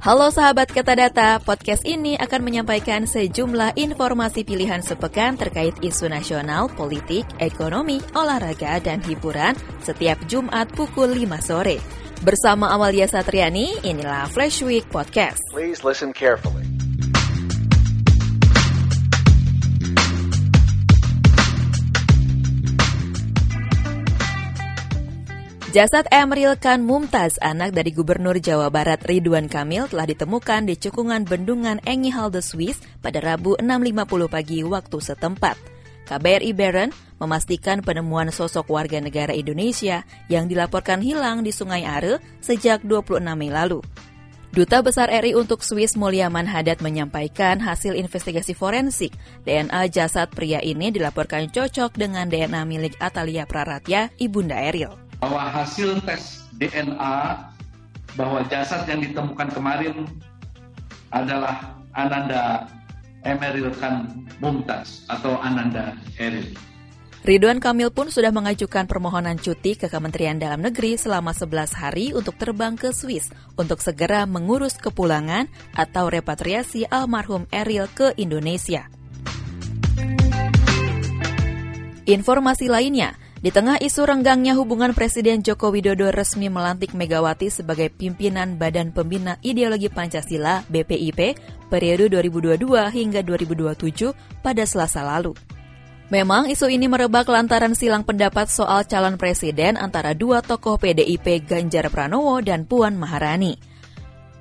Halo sahabat Kata Data, podcast ini akan menyampaikan sejumlah informasi pilihan sepekan terkait isu nasional, politik, ekonomi, olahraga, dan hiburan setiap Jumat pukul 5 sore. Bersama Amalia Satriani, inilah Flash Week Podcast. Please listen carefully. Jasad Emeril Khan Mumtaz, anak dari Gubernur Jawa Barat Ridwan Kamil telah ditemukan di cekungan bendungan Engihalde Swiss pada Rabu 6.50 pagi waktu setempat. KBRI Bern memastikan penemuan sosok warga negara Indonesia yang dilaporkan hilang di Sungai Are sejak 26 Mei lalu. Duta Besar RI untuk Swiss Mulyaman Haddad menyampaikan hasil investigasi forensik DNA jasad pria ini dilaporkan cocok dengan DNA milik Atalia Praratya, ibunda Eril bahwa hasil tes DNA bahwa jasad yang ditemukan kemarin adalah Ananda Emeril Khan Mumtaz atau Ananda Eril. Ridwan Kamil pun sudah mengajukan permohonan cuti ke Kementerian Dalam Negeri selama 11 hari untuk terbang ke Swiss untuk segera mengurus kepulangan atau repatriasi almarhum Eril ke Indonesia. Informasi lainnya, di tengah isu renggangnya hubungan Presiden Joko Widodo resmi melantik Megawati sebagai pimpinan Badan Pembina Ideologi Pancasila BPIP periode 2022 hingga 2027 pada Selasa lalu. Memang isu ini merebak lantaran silang pendapat soal calon presiden antara dua tokoh PDIP Ganjar Pranowo dan Puan Maharani.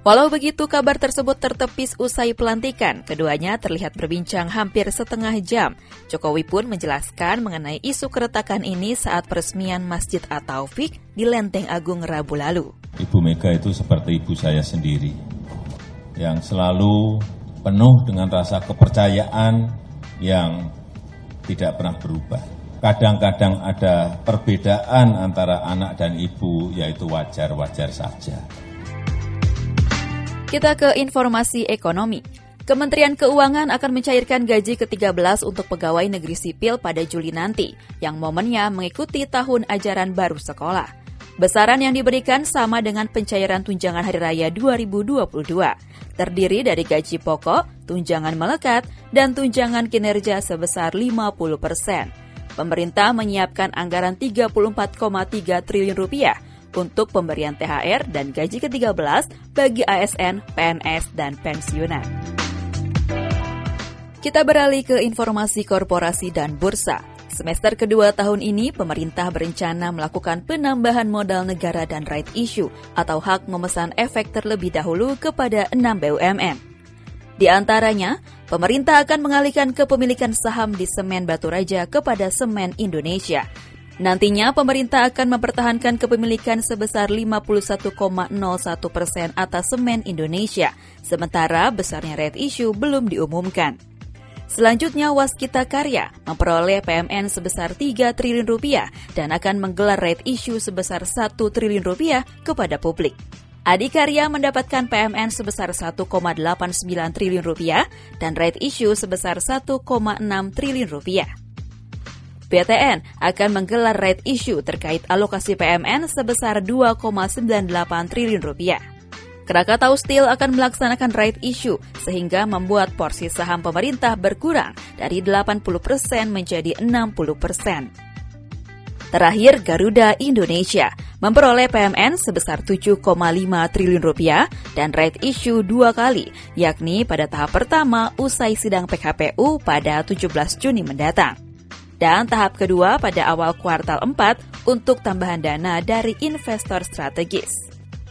Walau begitu, kabar tersebut tertepis usai pelantikan. Keduanya terlihat berbincang hampir setengah jam. Jokowi pun menjelaskan mengenai isu keretakan ini saat peresmian Masjid At-Taufik di Lenteng Agung Rabu lalu. Ibu Mega itu seperti ibu saya sendiri, yang selalu penuh dengan rasa kepercayaan yang tidak pernah berubah. Kadang-kadang ada perbedaan antara anak dan ibu, yaitu wajar-wajar saja. Kita ke informasi ekonomi. Kementerian Keuangan akan mencairkan gaji ke-13 untuk pegawai negeri sipil pada Juli nanti, yang momennya mengikuti tahun ajaran baru sekolah. Besaran yang diberikan sama dengan pencairan tunjangan hari raya 2022, terdiri dari gaji pokok, tunjangan melekat, dan tunjangan kinerja sebesar 50 persen. Pemerintah menyiapkan anggaran 34,3 triliun rupiah untuk pemberian THR dan gaji ke-13 bagi ASN, PNS, dan pensiunan. Kita beralih ke informasi korporasi dan bursa. Semester kedua tahun ini, pemerintah berencana melakukan penambahan modal negara dan right issue atau hak memesan efek terlebih dahulu kepada 6 BUMN. Di antaranya, pemerintah akan mengalihkan kepemilikan saham di Semen Batu Raja kepada Semen Indonesia Nantinya pemerintah akan mempertahankan kepemilikan sebesar 51,01 persen atas semen Indonesia, sementara besarnya red issue belum diumumkan. Selanjutnya Waskita Karya memperoleh PMN sebesar 3 triliun rupiah dan akan menggelar red issue sebesar 1 triliun rupiah kepada publik. Adikarya mendapatkan PMN sebesar 1,89 triliun rupiah dan red issue sebesar 1,6 triliun rupiah. BTN akan menggelar right issue terkait alokasi PMN sebesar 2,98 triliun rupiah. Krakatau Steel akan melaksanakan right issue sehingga membuat porsi saham pemerintah berkurang dari 80% menjadi 60%. Terakhir, Garuda Indonesia memperoleh PMN sebesar 7,5 triliun rupiah dan right issue dua kali, yakni pada tahap pertama usai sidang PKPU pada 17 Juni mendatang dan tahap kedua pada awal kuartal 4 untuk tambahan dana dari investor strategis.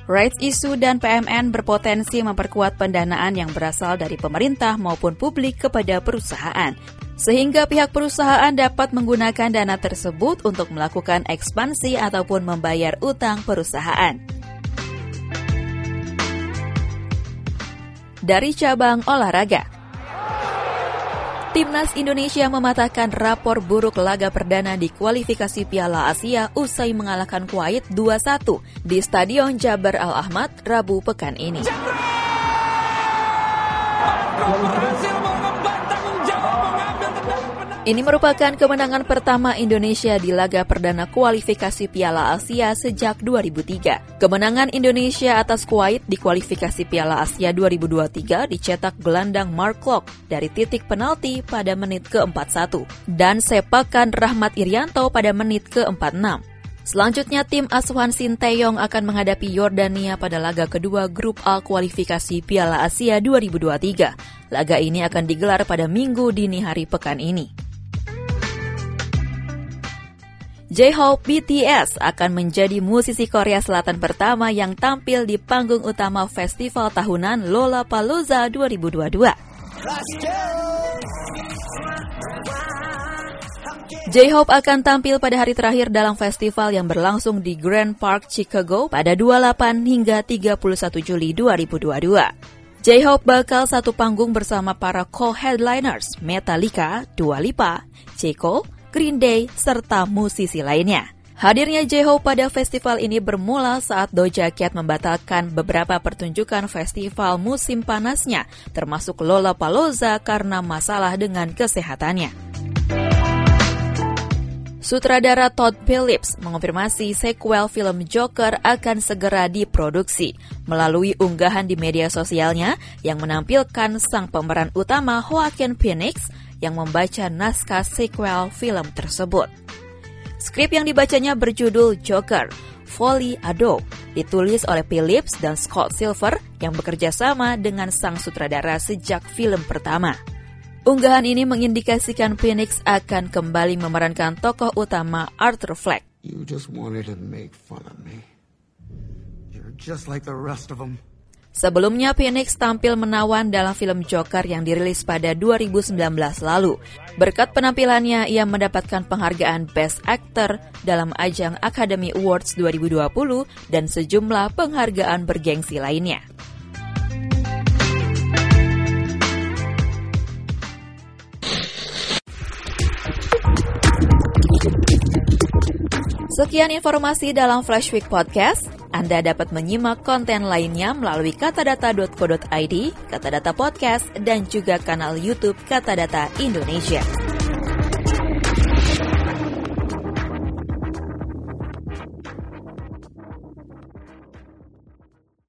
Rights issue dan PMN berpotensi memperkuat pendanaan yang berasal dari pemerintah maupun publik kepada perusahaan, sehingga pihak perusahaan dapat menggunakan dana tersebut untuk melakukan ekspansi ataupun membayar utang perusahaan. Dari cabang olahraga, Timnas Indonesia mematahkan rapor buruk laga perdana di kualifikasi Piala Asia usai mengalahkan Kuwait 2-1 di Stadion Jabar Al-Ahmad Rabu pekan ini. Ini merupakan kemenangan pertama Indonesia di laga perdana kualifikasi Piala Asia sejak 2003. Kemenangan Indonesia atas Kuwait di kualifikasi Piala Asia 2023 dicetak gelandang Mark Klok dari titik penalti pada menit ke-41 dan sepakan Rahmat Irianto pada menit ke-46. Selanjutnya tim asuhan Sinteyong akan menghadapi Yordania pada laga kedua grup A kualifikasi Piala Asia 2023. Laga ini akan digelar pada minggu dini hari pekan ini. J-Hope BTS akan menjadi musisi Korea Selatan pertama yang tampil di panggung utama festival tahunan Lollapalooza 2022. J-Hope akan tampil pada hari terakhir dalam festival yang berlangsung di Grand Park, Chicago pada 28 hingga 31 Juli 2022. J-Hope bakal satu panggung bersama para co-headliners Metallica, Dua Lipa, J. Green Day, serta musisi lainnya. Hadirnya J-Hope pada festival ini bermula saat Doja Cat membatalkan beberapa pertunjukan festival musim panasnya, termasuk Lollapalooza karena masalah dengan kesehatannya. Sutradara Todd Phillips mengonfirmasi sequel film Joker akan segera diproduksi melalui unggahan di media sosialnya yang menampilkan sang pemeran utama Joaquin Phoenix yang membaca naskah sequel film tersebut. Skrip yang dibacanya berjudul Joker, Folly Ado, ditulis oleh Phillips dan Scott Silver yang bekerja sama dengan sang sutradara sejak film pertama. Unggahan ini mengindikasikan Phoenix akan kembali memerankan tokoh utama Arthur Fleck. You just wanted to make fun of me. You're just like the rest of them. Sebelumnya, Phoenix tampil menawan dalam film Joker yang dirilis pada 2019 lalu. Berkat penampilannya, ia mendapatkan penghargaan Best Actor dalam ajang Academy Awards 2020 dan sejumlah penghargaan bergengsi lainnya. Sekian informasi dalam Flash Week Podcast. Anda dapat menyimak konten lainnya melalui katadata.co.id, Katadata Podcast, dan juga kanal YouTube Katadata Indonesia.